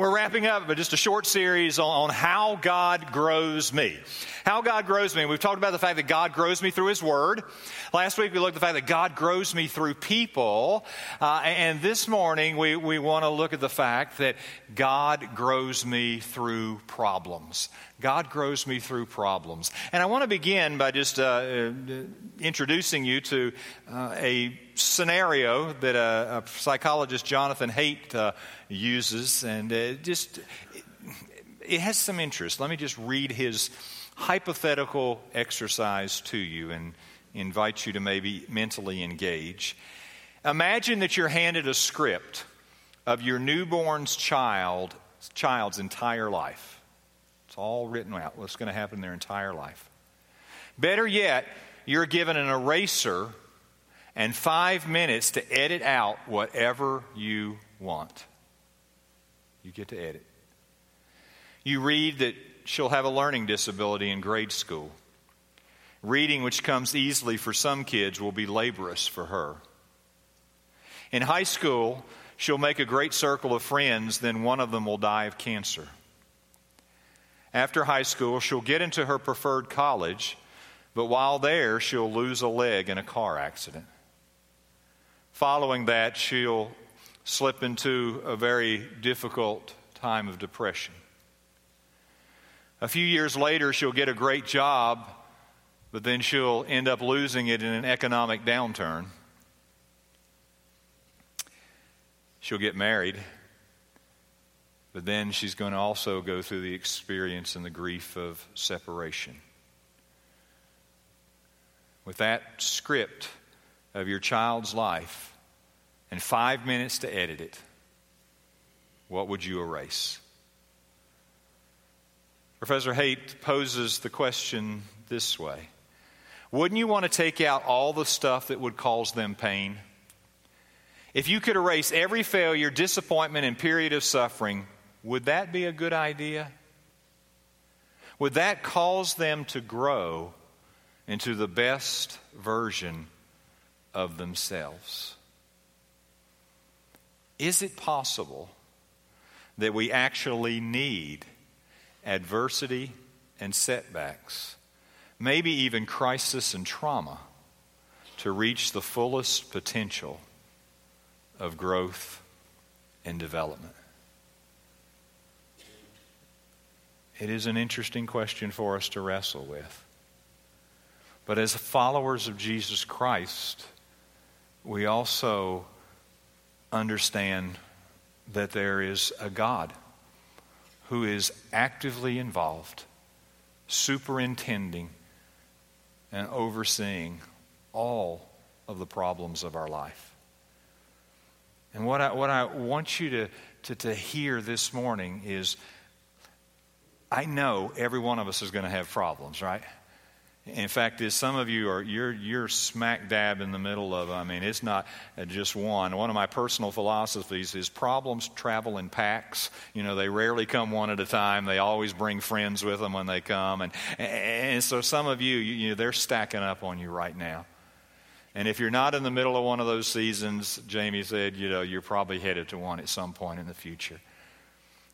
We're wrapping up but just a short series on, how God grows me. How God grows me. We've talked about the fact that God grows me through His Word. Last week we looked at the fact that God grows me through people. Uh, and this morning we, we want to look at the fact that God grows me through problems. God grows me through problems. And I want to begin by just uh, uh introducing you to uh, a scenario that a, a psychologist, Jonathan Haidt, uh, uses, and it just it has some interest. Let me just read his hypothetical exercise to you and invite you to maybe mentally engage. Imagine that you're handed a script of your newborn's child child's entire life. It's all written out. What's going to happen in their entire life. Better yet, you're given an eraser and five minutes to edit out whatever you want. You get to edit. You read that she'll have a learning disability in grade school. Reading, which comes easily for some kids, will be laborious for her. In high school, she'll make a great circle of friends, then one of them will die of cancer. After high school, she'll get into her preferred college, but while there, she'll lose a leg in a car accident. Following that, she'll slip into a very difficult time of depression. A few years later, she'll get a great job, but then she'll end up losing it in an economic downturn. She'll get married, but then she's going to also go through the experience and the grief of separation. With that script of your child's life, and five minutes to edit it, what would you erase? Professor Haidt poses the question this way Wouldn't you want to take out all the stuff that would cause them pain? If you could erase every failure, disappointment, and period of suffering, would that be a good idea? Would that cause them to grow into the best version of themselves? Is it possible that we actually need adversity and setbacks, maybe even crisis and trauma, to reach the fullest potential of growth and development? It is an interesting question for us to wrestle with. But as followers of Jesus Christ, we also understand that there is a God who is actively involved, superintending, and overseeing all of the problems of our life. And what I, what I want you to, to, to hear this morning is I know every one of us is going to have problems, right? In fact, is some of you are you're you're smack dab in the middle of. I mean, it's not uh, just one. One of my personal philosophies is problems travel in packs. You know, they rarely come one at a time. They always bring friends with them when they come, and and so some of you, you, you know, they're stacking up on you right now. And if you're not in the middle of one of those seasons, Jamie said, you know, you're probably headed to one at some point in the future.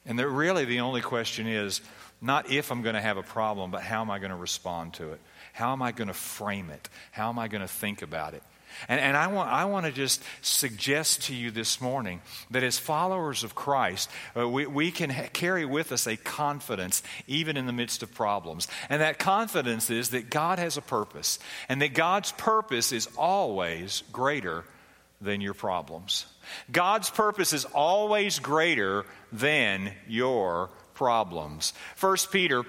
And really the only question is not if I'm going to have a problem, but how am I going to respond to it? How am I going to frame it? How am I going to think about it? And, and I, want, I want to just suggest to you this morning that as followers of Christ, uh, we, we can ha- carry with us a confidence even in the midst of problems. And that confidence is that God has a purpose, and that God's purpose is always greater than your problems. God's purpose is always greater than your problems. First Peter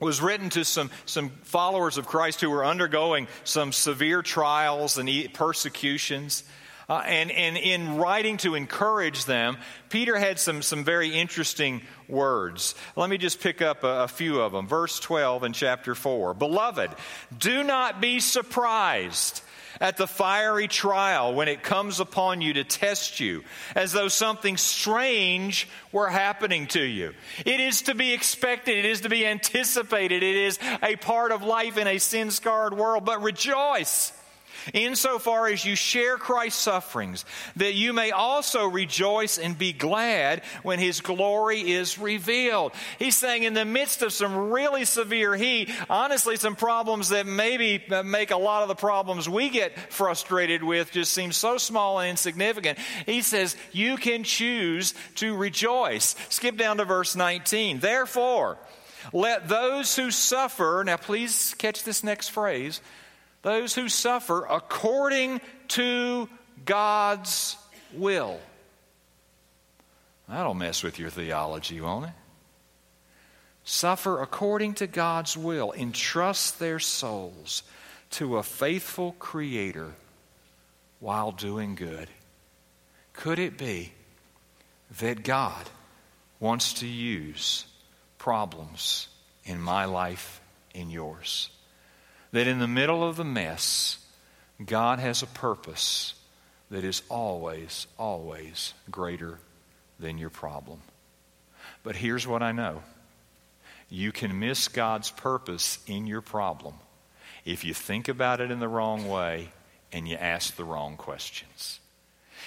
was written to some, some followers of Christ who were undergoing some severe trials and persecutions. Uh, and, and in writing to encourage them, Peter had some, some very interesting words. Let me just pick up a, a few of them. Verse 12 in chapter 4 Beloved, do not be surprised at the fiery trial when it comes upon you to test you, as though something strange were happening to you. It is to be expected, it is to be anticipated, it is a part of life in a sin scarred world. But rejoice insofar as you share Christ's sufferings, that you may also rejoice and be glad when his glory is revealed. He's saying, in the midst of some really severe heat, honestly, some problems that maybe make a lot of the problems we get frustrated with just seem so small and insignificant, he says, you can choose to rejoice. Skip down to verse 19. Therefore, let those who suffer, now please catch this next phrase, those who suffer according to God's will. That'll mess with your theology, won't it? Suffer according to God's will. Entrust their souls to a faithful Creator while doing good. Could it be that God wants to use problems in my life, in yours? That in the middle of the mess, God has a purpose that is always, always greater than your problem. But here's what I know you can miss God's purpose in your problem if you think about it in the wrong way and you ask the wrong questions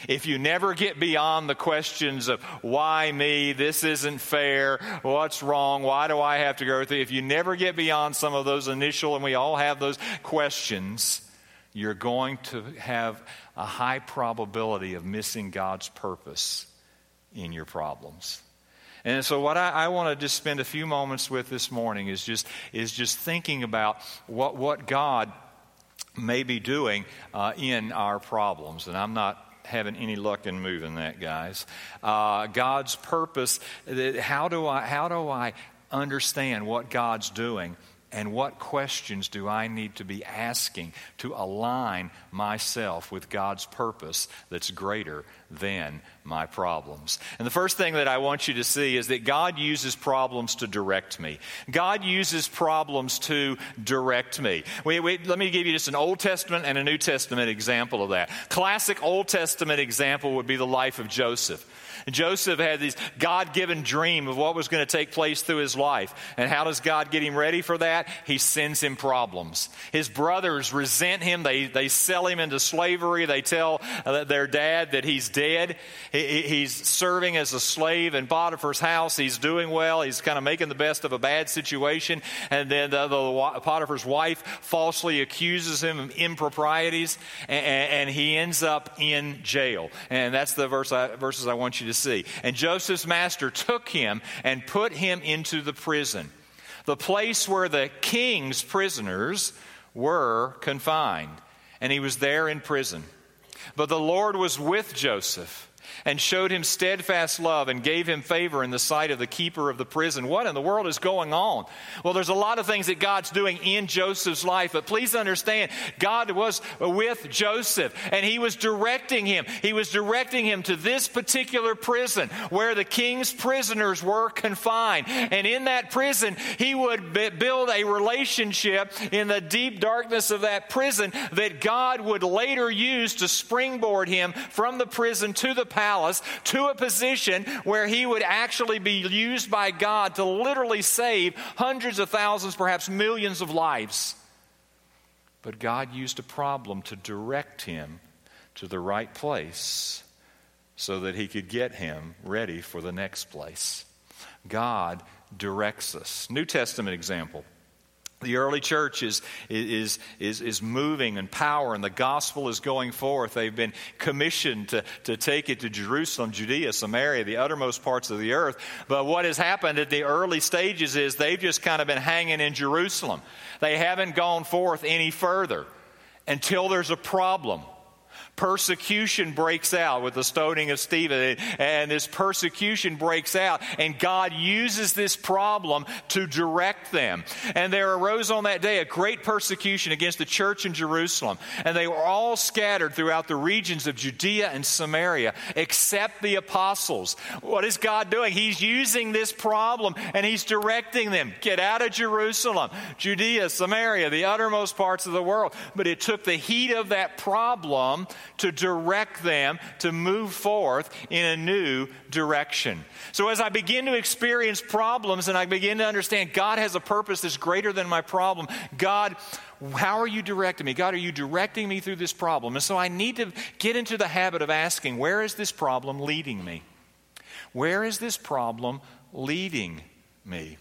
if you never get beyond the questions of why me, this isn't fair, what's wrong, why do I have to go through, if you never get beyond some of those initial, and we all have those questions, you're going to have a high probability of missing God's purpose in your problems. And so, what I, I, want to just spend a few moments with this morning is just is just thinking about what what God may be doing uh, in our problems. And I'm not having any luck in moving that, guys. Uh, God's purpose. How do I? How do I understand what God's doing? And what questions do I need to be asking to align myself with God's purpose that's greater than my problems? And the first thing that I want you to see is that God uses problems to direct me. God uses problems to direct me. We, we, let me give you just an Old Testament and a New Testament example of that. Classic Old Testament example would be the life of Joseph. Joseph had this God given dream of what was going to take place through his life. And how does God get him ready for that? He sends him problems. His brothers resent him. They, they sell him into slavery. They tell uh, their dad that he's dead. He, he's serving as a slave in Potiphar's house. He's doing well. He's kind of making the best of a bad situation. And then the, the Potiphar's wife falsely accuses him of improprieties. And, and, he ends up in jail. And that's the verse I, verses I want you to to see. And Joseph's master took him and put him into the prison, the place where the king's prisoners were confined. And he was there in prison. But the Lord was with Joseph and showed him steadfast love and gave him favor in the sight of the keeper of the prison. What in the world is going on? Well, there's a lot of things that God's doing in Joseph's life, but please understand, God was with Joseph and he was directing him. He was directing him to this particular prison where the king's prisoners were confined. And in that prison, he would build a relationship in the deep darkness of that prison that God would later use to springboard him from the prison to the palace palace to a position where he would actually be used by God to literally save hundreds of thousands, perhaps millions of lives. But God used a problem to direct him to the right place so that he could get him ready for the next place. God directs us. New Testament example. The early church is, is, is, is moving in power, and the gospel is going forth. They've been commissioned to, to take it to Jerusalem, Judea, Samaria, the uttermost parts of the earth. But what has happened at the early stages is they've just kind of been hanging in Jerusalem. They haven't gone forth any further until there's a problem persecution breaks out with the stoning of Stephen, and this persecution breaks out, and God uses this problem to direct them. And there arose on that day a great persecution against the church in Jerusalem, and they were all scattered throughout the regions of Judea and Samaria, except the apostles. What is God doing? He's using this problem and He's directing them get out of Jerusalem, Judea, Samaria, the uttermost parts of the world. But it took the heat of that problem to direct them to move forth in a new direction. So, as I begin to experience problems and I begin to understand God has a purpose that's greater than my problem, God, how are you directing me? God, are you directing me through this problem? And so I need to get into the habit of asking, where is this problem leading me? Where is this problem leading me?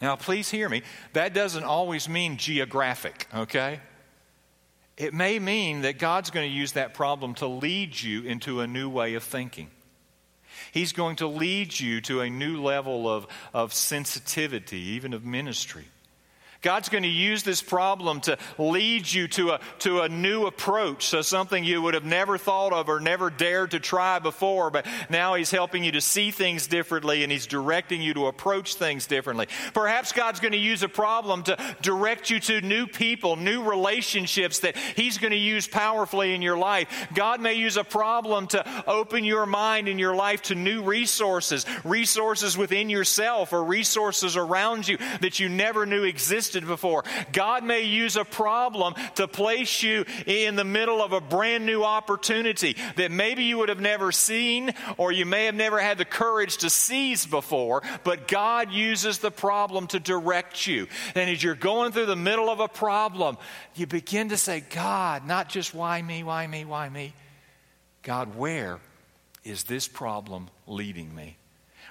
Now, please hear me. That doesn't always mean geographic, okay? It may mean that God's going to use that problem to lead you into a new way of thinking. He's going to lead you to a new level of, of sensitivity, even of ministry. God's going to use this problem to lead you to a, to a new approach, so something you would have never thought of or never dared to try before, but now He's helping you to see things differently and He's directing you to approach things differently. Perhaps God's going to use a problem to direct you to new people, new relationships that He's going to use powerfully in your life. God may use a problem to open your mind and your life to new resources, resources within yourself or resources around you that you never knew existed existed before. God may use a problem to place you in the middle of a brand new opportunity that maybe you would have never seen or you may have never had the courage to seize before, but God uses the problem to direct you. And as you're going through the middle of a problem, you begin to say, God, not just why me, why me, why me. God, where is this problem leading me?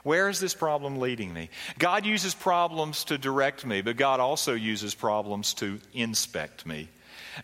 Where is this problem leading me? God uses problems to direct me, but God also uses problems to inspect me.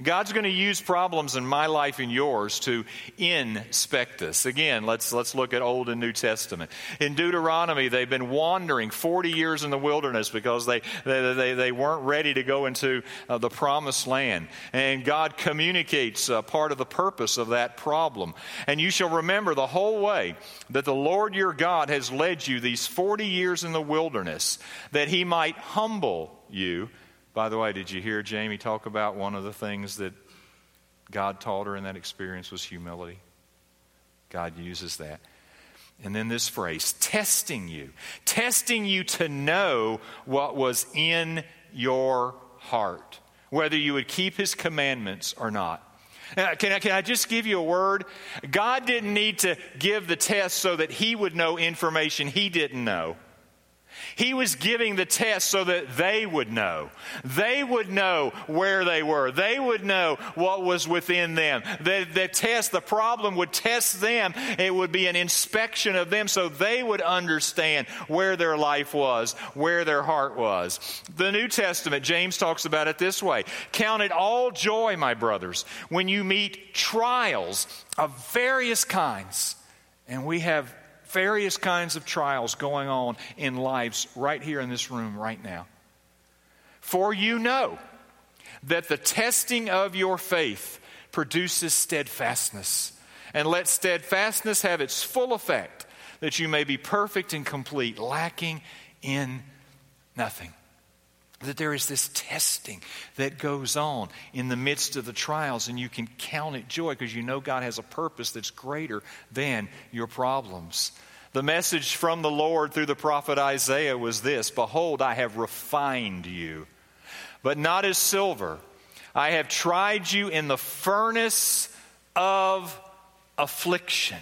God's going to use problems in my life and yours to inspect us. Again, let's, let's look at Old and New Testament. In Deuteronomy, they've been wandering 40 years in the wilderness because they, they, they, they weren't ready to go into uh, the promised land. And God communicates uh, part of the purpose of that problem. And you shall remember the whole way that the Lord your God has led you these 40 years in the wilderness, that he might humble you by the way, did you hear Jamie talk about one of the things that God taught her in that experience was humility? God uses that. And then this phrase, testing you, testing you to know what was in your heart, whether you would keep his commandments or not. Now, can, I, can I just give you a word? God didn't need to give the test so that he would know information he didn't know. He was giving the test so that they would know. They would know where they were. They would know what was within them. The, the test, the problem would test them. It would be an inspection of them so they would understand where their life was, where their heart was. The New Testament, James talks about it this way Count it all joy, my brothers, when you meet trials of various kinds. And we have various kinds of trials going on in lives right here in this room right now. For you know that the testing of your faith produces steadfastness. And let steadfastness have its full effect, that you may be perfect and complete, lacking in nothing that there is this testing that goes on in the midst of the trials, and you can count it joy because you know God has a purpose that's greater than your problems. The message from the Lord through the prophet Isaiah was this Behold, I have refined you, but not as silver. I have tried you in the furnace of affliction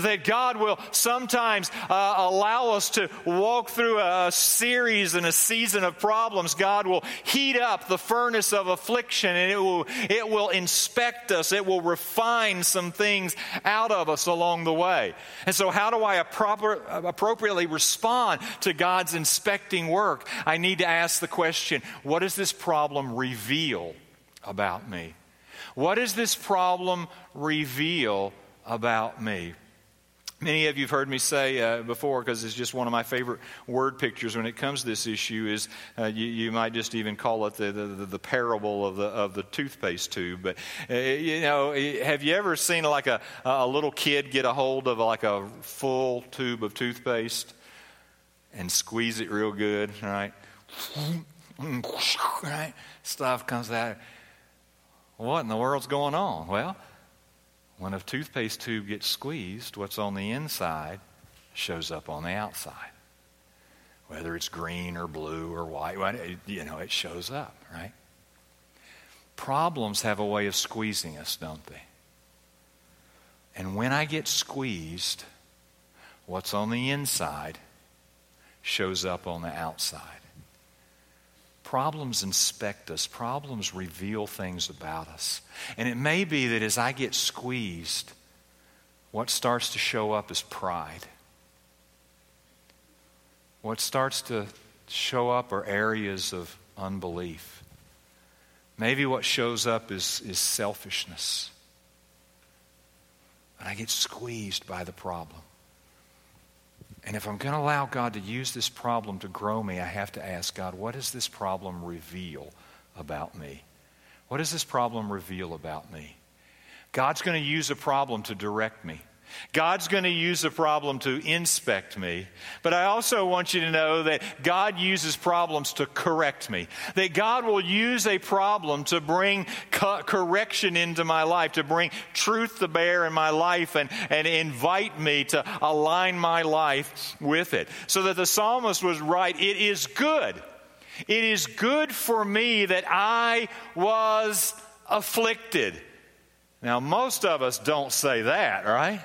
that God will sometimes uh, allow us to walk through a series and a season of problems. God will heat up the furnace of affliction and it will, it will inspect us. It will refine some things out of us along the way. And so, how do I appropriately respond to God's inspecting work? I need to ask the question what does this problem reveal about me? What does this problem reveal about me? Many of you have heard me say uh, before, because it's just one of my favorite word pictures when it comes to this issue, is uh, you, you, might just even call it the, the, the, parable of the, of the toothpaste tube. But, uh, you know, have you ever seen like a, a little kid get a hold of like a full tube of toothpaste and squeeze it real good, right? right? Stuff comes out. What in the world's going on? Well, when a toothpaste tube gets squeezed, what's on the inside shows up on the outside. Whether it's green or blue or white, you know, it shows up, right? Problems have a way of squeezing us, don't they? And when I get squeezed, what's on the inside shows up on the outside. Problems inspect us, problems reveal things about us. And it may be that as I get squeezed, what starts to show up is pride. What starts to show up are areas of unbelief. Maybe what shows up is, is selfishness. And I get squeezed by the problem. And if I'm going to allow God to use this problem to grow me, I have to ask God, what does this problem reveal about me? What does this problem reveal about me? God's going to use a problem to direct me. God's going to use a problem to inspect me, but I also want you to know that God uses problems to correct me. That God will use a problem to bring co- correction into my life, to bring truth to bear in my life, and, and invite me to align my life with it. So that the psalmist was right. It is good. It is good for me that I was afflicted. Now, most of us don't say that, right?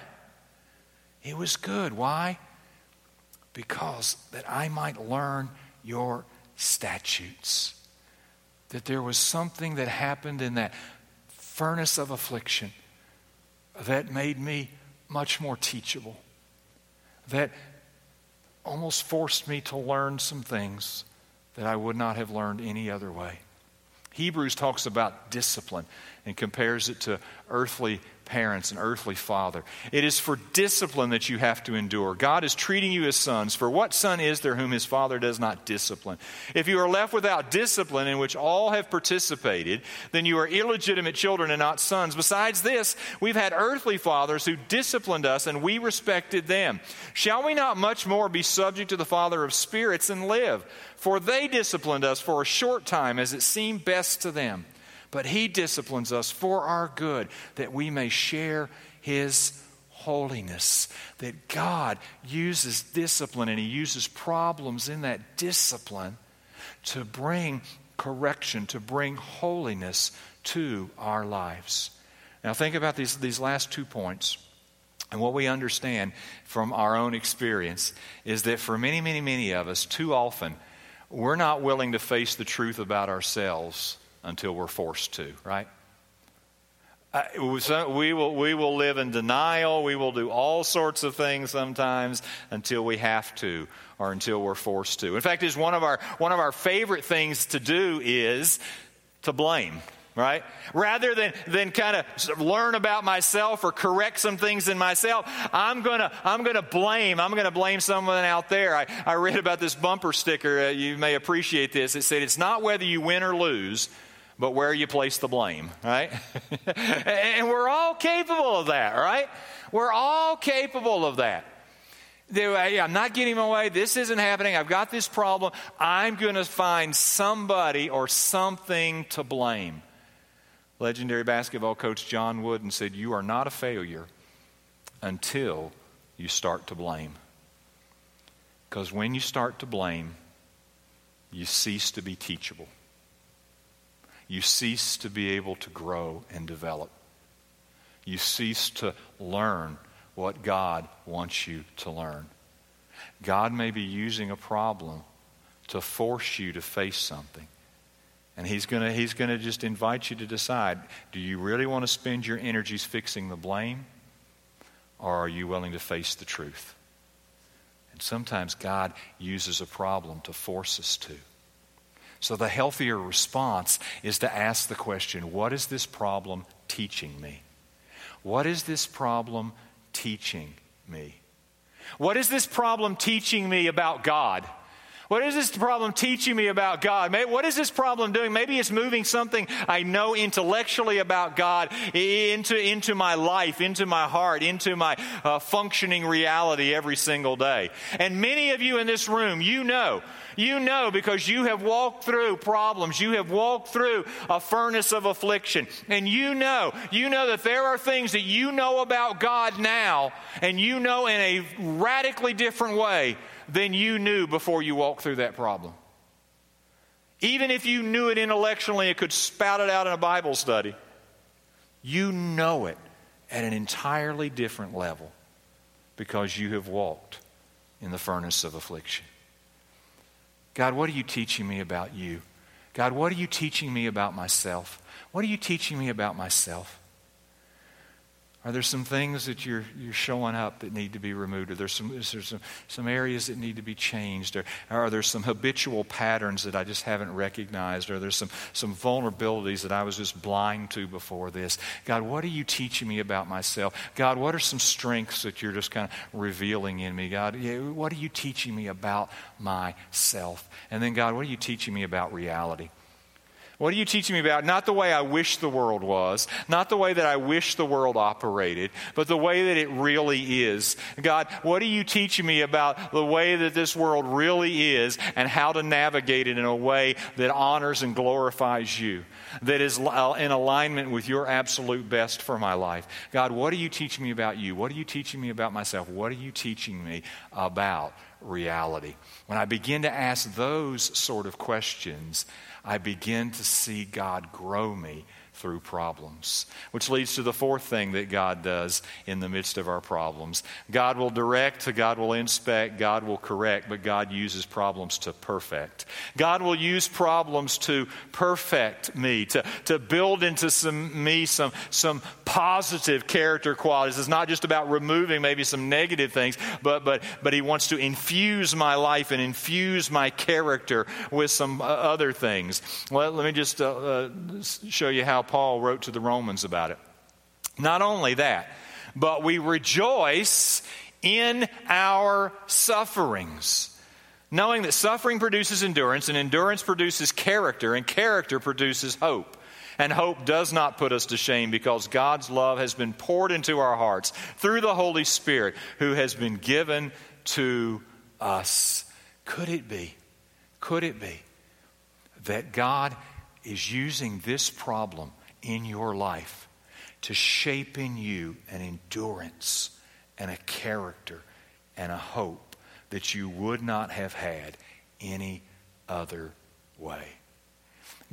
It was good. Why? Because that I might learn your statutes. That there was something that happened in that furnace of affliction that made me much more teachable. That almost forced me to learn some things that I would not have learned any other way. Hebrews talks about discipline and compares it to earthly parents, and earthly father. It is for discipline that you have to endure. God is treating you as sons. For what son is there whom his father does not discipline? If you are left without discipline in which all have participated, then you are illegitimate children and not sons. Besides this, we've had earthly fathers who disciplined us and we respected them. Shall we not much more be subject to the Father of spirits and live? For they disciplined us for a short time as it seemed best to them but He disciplines us for our good, that we may share His holiness. That God uses discipline and He uses problems in that discipline to bring correction, to bring holiness to our lives. Now, think about these, these last two points. And what we understand from our own experience is that for many, many, many of us, too often, we're not willing to face the truth about ourselves until we're forced to, right? Uh, we will, we will live in denial. We will do all sorts of things sometimes until we have to or until we're forced to. In fact, is one of our, one of our favorite things to do is to blame right? Rather than, than kind of learn about myself or correct some things in myself, I'm to I'm gonna blame. I'm to blame someone out there. I, I read about this bumper sticker. Uh, you may appreciate this. It said, It's not whether you win or lose, but where you place the blame, right? and we're all capable of that, right? We're all capable of that. I'm not getting my way. This isn't happening. I've got this problem. I'm going to find somebody or something to blame. Legendary basketball coach John Wooden said, You are not a failure until you start to blame. Because when you start to blame, you cease to be teachable you cease to be able to grow and develop. You cease to learn what God wants you to learn. God may be using a problem to force you to face something. And he's going to he's to just invite you to decide do you really want to spend your energies fixing the blame or are you willing to face the truth? And sometimes God uses a problem to force us to. So the healthier response is to ask the question what is this problem teaching me? What is this problem teaching me? What is this problem teaching me about God? What is this problem teaching me about God? What is this problem doing? Maybe it's moving something I know intellectually about God into, into my life, into my heart, into my uh, functioning reality every single day. And many of you in this room, you know, you know because you have walked through problems. You have walked through a furnace of affliction. And you know, you know that there are things that you know about God now, and you know in a radically different way than you knew before you walked through that problem. Even if you knew it intellectually and could spout it out in a Bible study, you know it at an entirely different level because you have walked in the furnace of affliction. God, what are you teaching me about you? God, what are you teaching me about myself? What are you teaching me about myself? Are there some things that you're, you're showing up that need to be removed? Are there some, is there some, some areas that need to be changed? Or, are there some habitual patterns that I just haven't recognized? Or are there some, some vulnerabilities that I was just blind to before this? God, what are you teaching me about myself? God, what are some strengths that you're just kind of revealing in me? God, what are you teaching me about myself? And then, God, what are you teaching me about reality? What are you teaching me about? Not the way I wish the world was, not the way that I wish the world operated, but the way that it really is. God, what are you teaching me about the way that this world really is and how to navigate it in a way that honors and glorifies you, that is uh, in alignment with your absolute best for my life? God, what are you teaching me about you? What are you teaching me about myself? What are you teaching me about reality? When I begin to ask those sort of questions, I begin to see God grow me through problems. Which leads to the fourth thing that God does in the midst of our problems God will direct, God will inspect, God will correct, but God uses problems to perfect. God will use problems to perfect me, to, to build into some, me some, some positive character qualities. It's not just about removing maybe some negative things, but, but, but He wants to infuse my life and infuse my character with some uh, other things. Well, let me just uh, uh, show you how Paul wrote to the Romans about it. Not only that, but we rejoice in our sufferings. Knowing that suffering produces endurance, and endurance produces character, and character produces hope. And hope does not put us to shame because God's love has been poured into our hearts through the Holy Spirit who has been given to us. Could it be? Could it be that God is using this problem in your life to shape in you an endurance and a character and a hope that you would not have had any other way.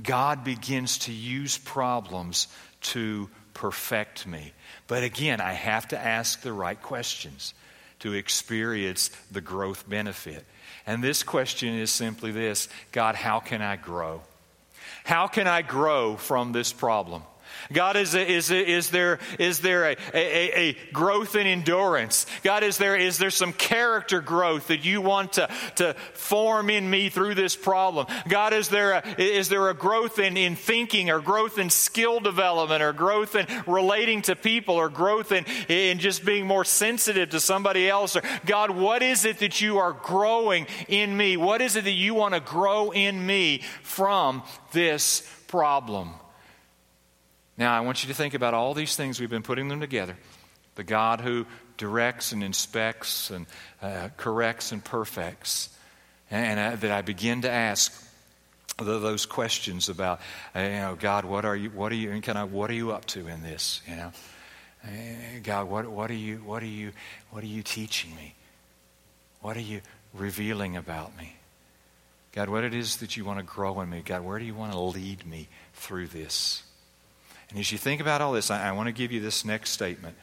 God begins to use problems to perfect me. But again, I have to ask the right questions to experience the growth benefit. And this question is simply this God, how can I grow? How can I grow from this problem? God, is, is, is there, is there a, a, a, growth in endurance? God, is there, is there some character growth that you want to, to form in me through this problem? God, is there a, is there a growth in, in thinking or growth in skill development or growth in relating to people or growth in, in just being more sensitive to somebody else? Or, God, what is it that you are growing in me? What is it that you want to grow in me from this problem? Now, I want you to think about all these things. We've been putting them together. The God who directs and inspects and uh, corrects and perfects. And, and uh, that I begin to ask those questions about, uh, you know, God, what are you, what are you, kind of, what are you up to in this? You know, uh, God, what, what are you, what are you, what are you teaching me? What are you revealing about me? God, what it is that you want to grow in me? God, where do you want to lead me through this? And as you think about all this, I, I want to give you this next statement.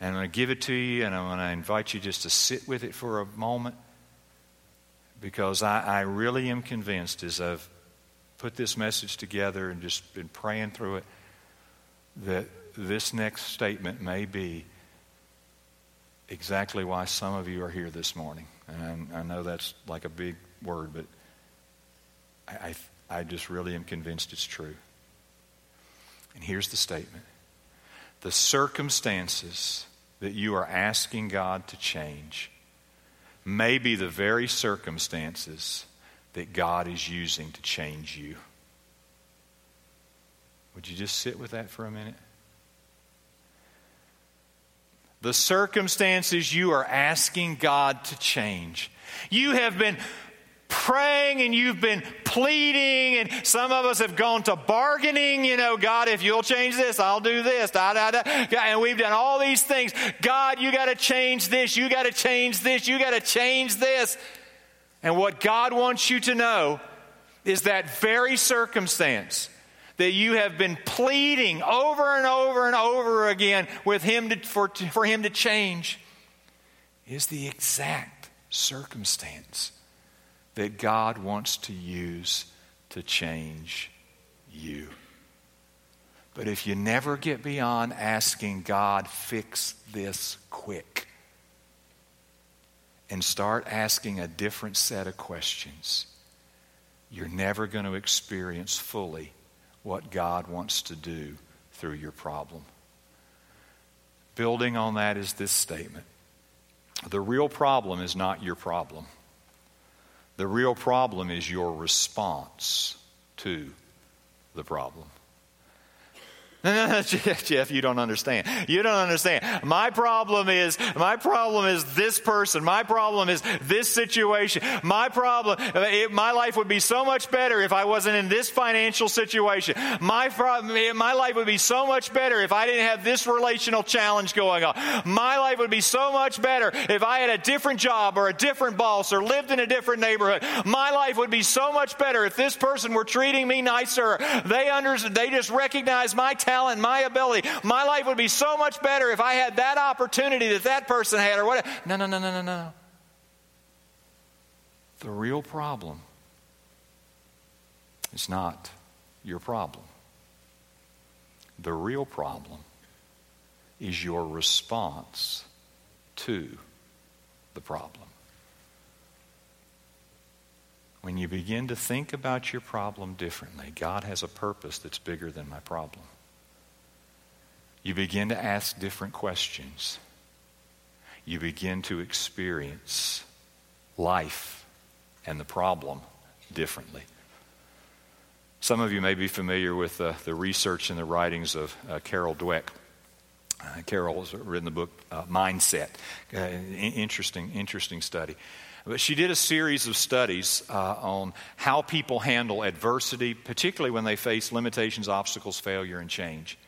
And I'm going to give it to you, and I'm going to invite you just to sit with it for a moment because I, I really am convinced as I've put this message together and just been praying through it that this next statement may be exactly why some of you are here this morning. And I, I know that's like a big word, but I, I, I just really am convinced it's true. And here's the statement the circumstances that you are asking God to change may be the very circumstances that God is using to change you. Would you just sit with that for a minute? The circumstances you are asking God to change. You have been praying and you've been pleading, and some of us have gone to bargaining. You know, God, if you'll change this, I'll do this. Da, da, da. And we've done all these things. God, you got to change this. You got to change this. You got to change this. And what God wants you to know is that very circumstance that you have been pleading over and over and over again with him to, for, for him to change is the exact circumstance that God wants to use to change you. But if you never get beyond asking God, fix this quick, and start asking a different set of questions, you're never going to experience fully what God wants to do through your problem. Building on that is this statement The real problem is not your problem, the real problem is your response to the problem. Jeff, you don't understand. You don't understand. My problem is, my problem is this person. My problem is this situation. My problem, it, my life would be so much better if I wasn't in this financial situation. My, problem, my life would be so much better if I didn't have this relational challenge going on. My life would be so much better if I had a different job or a different boss or lived in a different neighborhood. My life would be so much better if this person were treating me nicer. They under, they just recognize my talent talent, my ability. My life would be so much better if I had that opportunity that that person had or whatever. No, no, no, no, no, no. The real problem is not your problem. The real problem is your response to the problem. When you begin to think about your problem differently, God has a purpose that's bigger than my problem you begin to ask different questions. You begin to experience life and the problem differently. Some of you may be familiar with uh, the research and the writings of uh, Carol Dweck. Uh, Carol has written the book uh, Mindset. Uh, interesting, interesting study. But she did a series of studies uh, on how people handle adversity, particularly when they face limitations, obstacles, failure, and change.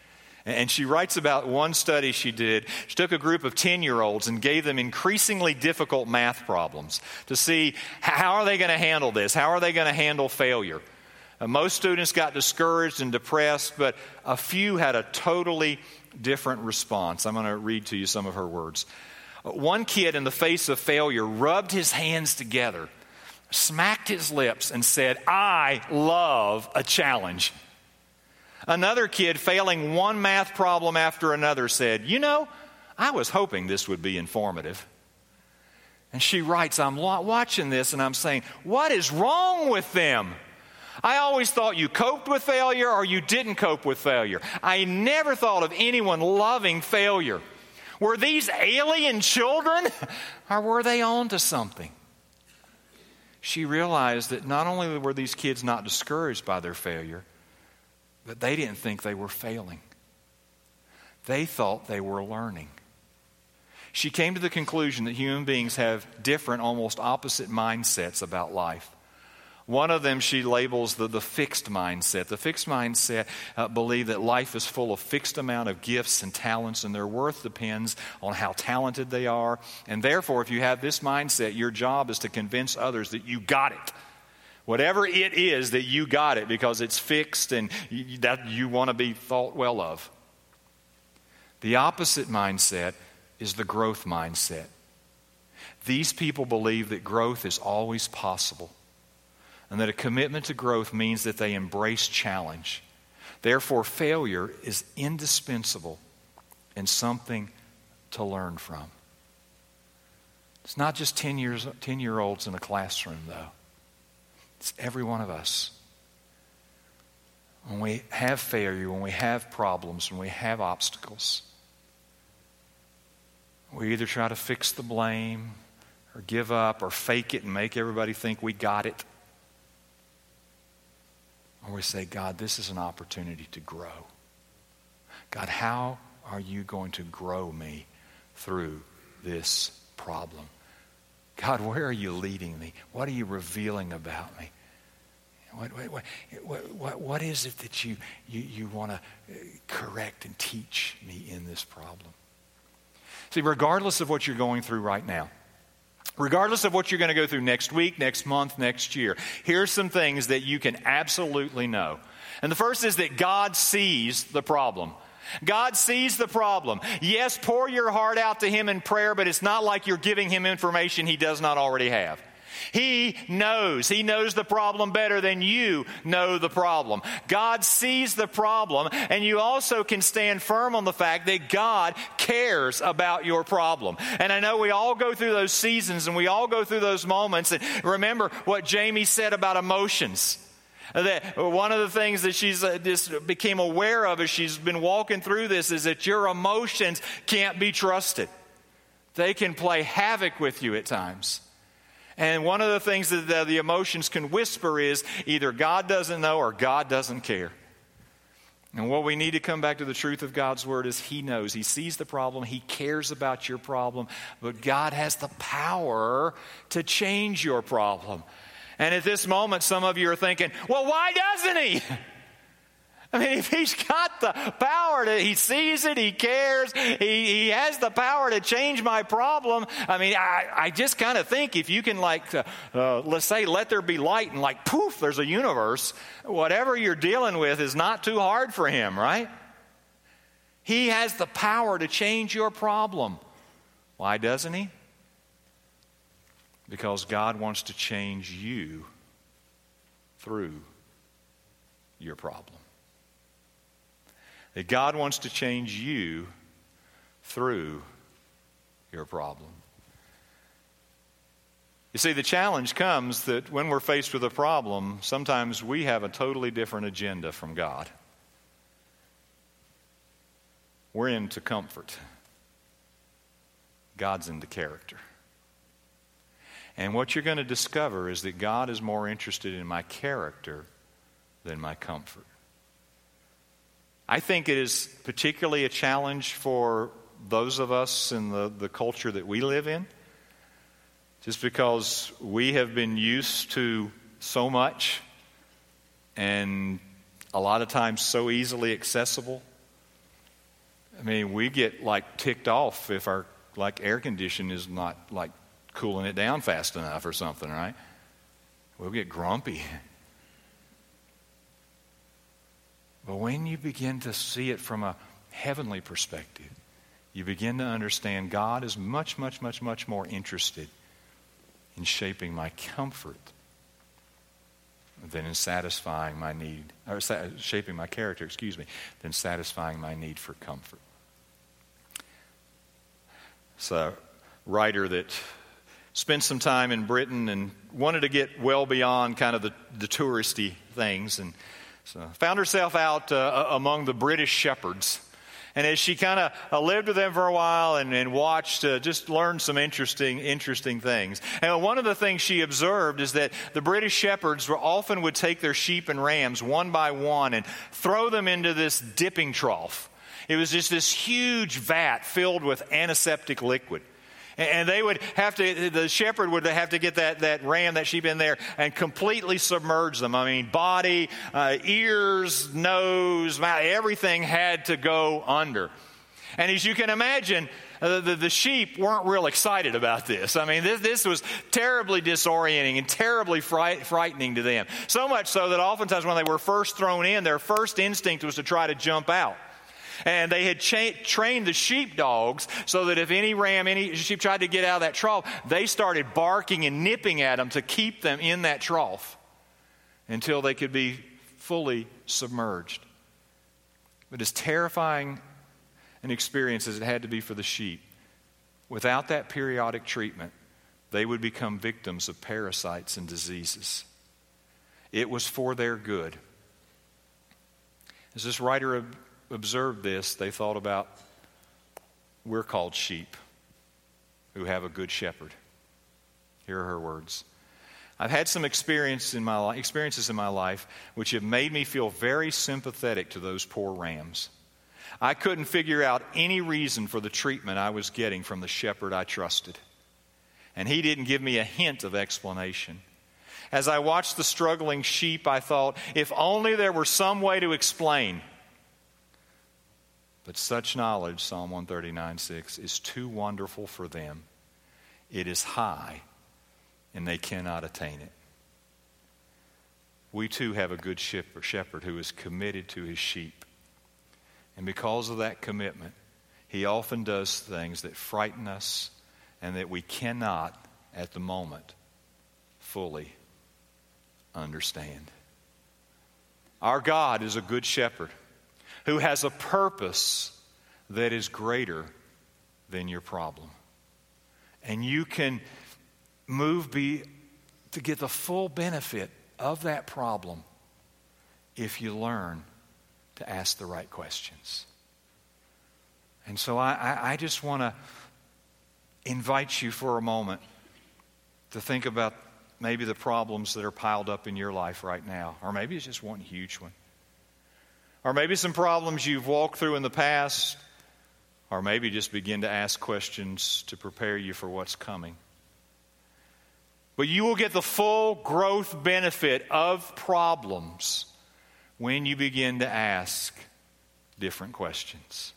And she writes about one study she did. She took a group of 10 year olds and gave them increasingly difficult math problems to see how are they going to handle this? How are they going to handle failure? Uh, most students got discouraged and depressed, but a few had a totally different response. I'm going to read to you some of her words. One kid, in the face of failure, rubbed his hands together, smacked his lips, and said, I love a challenge. Another kid, failing one math problem after another, said, You know, I was hoping this would be informative. And she writes, I'm watching this and I'm saying, What is wrong with them? I always thought you coped with failure or you didn't cope with failure. I never thought of anyone loving failure. Were these alien children or were they on to something? She realized that not only were these kids not discouraged by their failure, but they didn't think they were failing, they thought they were learning. She came to the conclusion that human beings have different, almost opposite mindsets about life. One of them she labels the, the fixed mindset. The fixed mindset uh, believe that life is full of fixed amount of gifts and talents, and their worth depends on how talented they are. And therefore, if you have this mindset, your job is to convince others that you got it. Whatever it is that you got it because it's fixed and you, that you want to be thought well of. The opposite mindset is the growth mindset. These people believe that growth is always possible and that a commitment to growth means that they embrace challenge. Therefore, failure is indispensable and something to learn from. It's not just 10, years, 10 year olds in a classroom, though. It's every one of us. When we have failure, when we have problems, when we have obstacles, we either try to fix the blame or give up or fake it and make everybody think we got it. Or we say, God, this is an opportunity to grow. God, how are you going to grow me through this problem? God, where are you leading me? What are you revealing about me? What, what, what, what, what is it that you, you, you want to uh, correct and teach me in this problem? See, regardless of what you're going through right now, Regardless of what you're going to go through next week, next month, next year, here's some things that you can absolutely know. And the first is that God sees the problem. God sees the problem. Yes, pour your heart out to Him in prayer, but it's not like you're giving Him information He does not already have. He knows. He knows the problem better than you know the problem. God sees the problem, and you also can stand firm on the fact that God cares about your problem. And I know we all go through those seasons and we all go through those moments. And remember what Jamie said about emotions. That one of the things that she's uh, just became aware of as she's been walking through this is that your emotions can't be trusted. They can play havoc with you at times. And one of the things that the, the emotions can whisper is either God doesn't know or God doesn't care. And what we need to come back to the truth of God's word is He knows. He sees the problem. He cares about your problem. But God has the power to change your problem. And at this moment, some of you are thinking, well, why doesn't He? I mean, if he's got the power to, he sees it, he cares, he, he has the power to change my problem. I mean, I, I just kind of think if you can, like, uh, uh, let's say, let there be light and, like, poof, there's a universe, whatever you're dealing with is not too hard for him, right? He has the power to change your problem. Why doesn't he? Because God wants to change you through your problem that God wants to change you through your problem. You see, the challenge comes that when we're faced with a problem, sometimes we have a totally different agenda from God. We're into comfort, God's into character. And what you're going to discover is that God is more interested in my character than my comfort. I think it is particularly a challenge for those of us in the, the culture that we live in, just because we have been used to so much and a lot of times so easily accessible. I mean, we get like ticked off if our like air condition is not like cooling it down fast enough or something, right? We'll get grumpy. But when you begin to see it from a heavenly perspective, you begin to understand God is much, much, much, much more interested in shaping my comfort than in satisfying my need, or shaping my character, excuse me, than satisfying my need for comfort. A writer that spent some time in Britain and wanted to get well beyond kind of the, the touristy things and so found herself out uh, among the British shepherds. And as she kind of uh, lived with them for a while and, and watched, uh, just learned some interesting, interesting things. And one of the things she observed is that the British shepherds were often would take their sheep and rams one by one and throw them into this dipping trough. It was just this huge vat filled with antiseptic liquid. And they would have to, the shepherd would have to get that, that ram, that sheep in there and completely submerge them. I mean, body, uh, ears, nose, mouth, everything had to go under. And as you can imagine, uh, the, the, sheep weren't real excited about this. I mean, this, this was terribly disorienting and terribly fright, frightening to them. So much so that oftentimes when they were first thrown in, their first instinct was to try to jump out. And they had cha- trained the sheepdogs so that if any ram, any sheep tried to get out of that trough, they started barking and nipping at them to keep them in that trough until they could be fully submerged. But as terrifying an experience as it had to be for the sheep, without that periodic treatment, they would become victims of parasites and diseases. It was for their good. As this writer observed this, they thought about we're called sheep who have a good shepherd. Here are her words. I've had some experience in my li- experiences in my life which have made me feel very sympathetic to those poor rams. I couldn't figure out any reason for the treatment I was getting from the shepherd I trusted. And he didn't give me a hint of explanation. As I watched the struggling sheep, I thought, if only there were some way to explain but such knowledge, Psalm 139 6, is too wonderful for them. It is high and they cannot attain it. We too have a good shepherd who is committed to his sheep. And because of that commitment, he often does things that frighten us and that we cannot, at the moment, fully understand. Our God is a good shepherd who has a purpose that is greater than your problem. And you can move be, to get the full benefit of that problem if you learn to ask the right questions. And so I, I, I just want to invite you for a moment to think about maybe the problems that are piled up in your life right now, or maybe it's just one huge one. Or maybe some problems you've walked through in the past, or maybe just begin to ask questions to prepare you for what's coming. But you will get the full growth benefit of problems when you begin to ask different questions.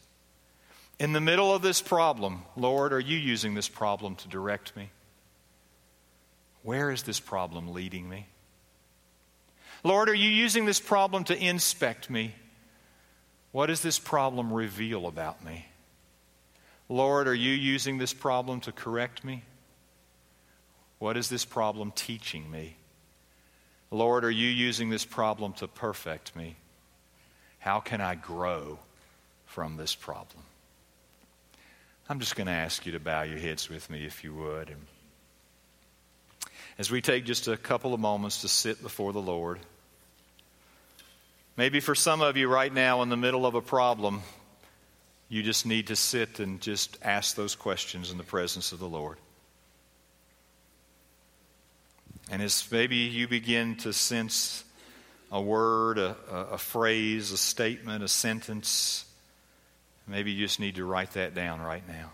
In the middle of this problem, Lord, are you using this problem to direct me? Where is this problem leading me? Lord, are you using this problem to inspect me? What does this problem reveal about me? Lord, are you using this problem to correct me? What is this problem teaching me? Lord, are you using this problem to perfect me? How can I grow from this problem? I'm just going to ask you to bow your heads with me, if you would. And as we take just a couple of moments to sit before the Lord, maybe for some of you right now in the middle of a problem, you just need to sit and just ask those questions in the presence of the Lord. And as maybe you begin to sense a word, a, a, phrase, a statement, a sentence, maybe you just need to write that down right now.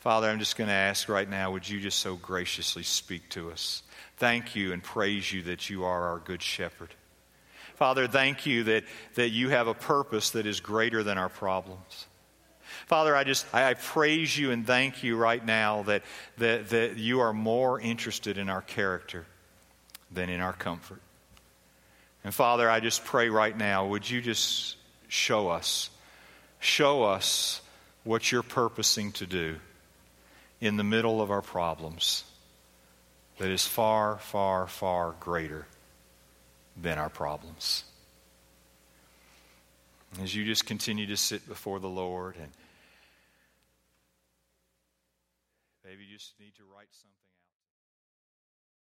Father, I'm just going to ask right now, would you just so graciously speak to us? Thank you and praise you that you are our good shepherd. Father, thank you that, that you have a purpose that is greater than our problems. Father, I just I praise you and thank you right now that, that, that you are more interested in our character than in our comfort. And Father, I just pray right now, would you just show us, show us what you're purposing to do in the middle of our problems that is far, far, far greater than our problems. As you just continue to sit before the Lord and Maybe just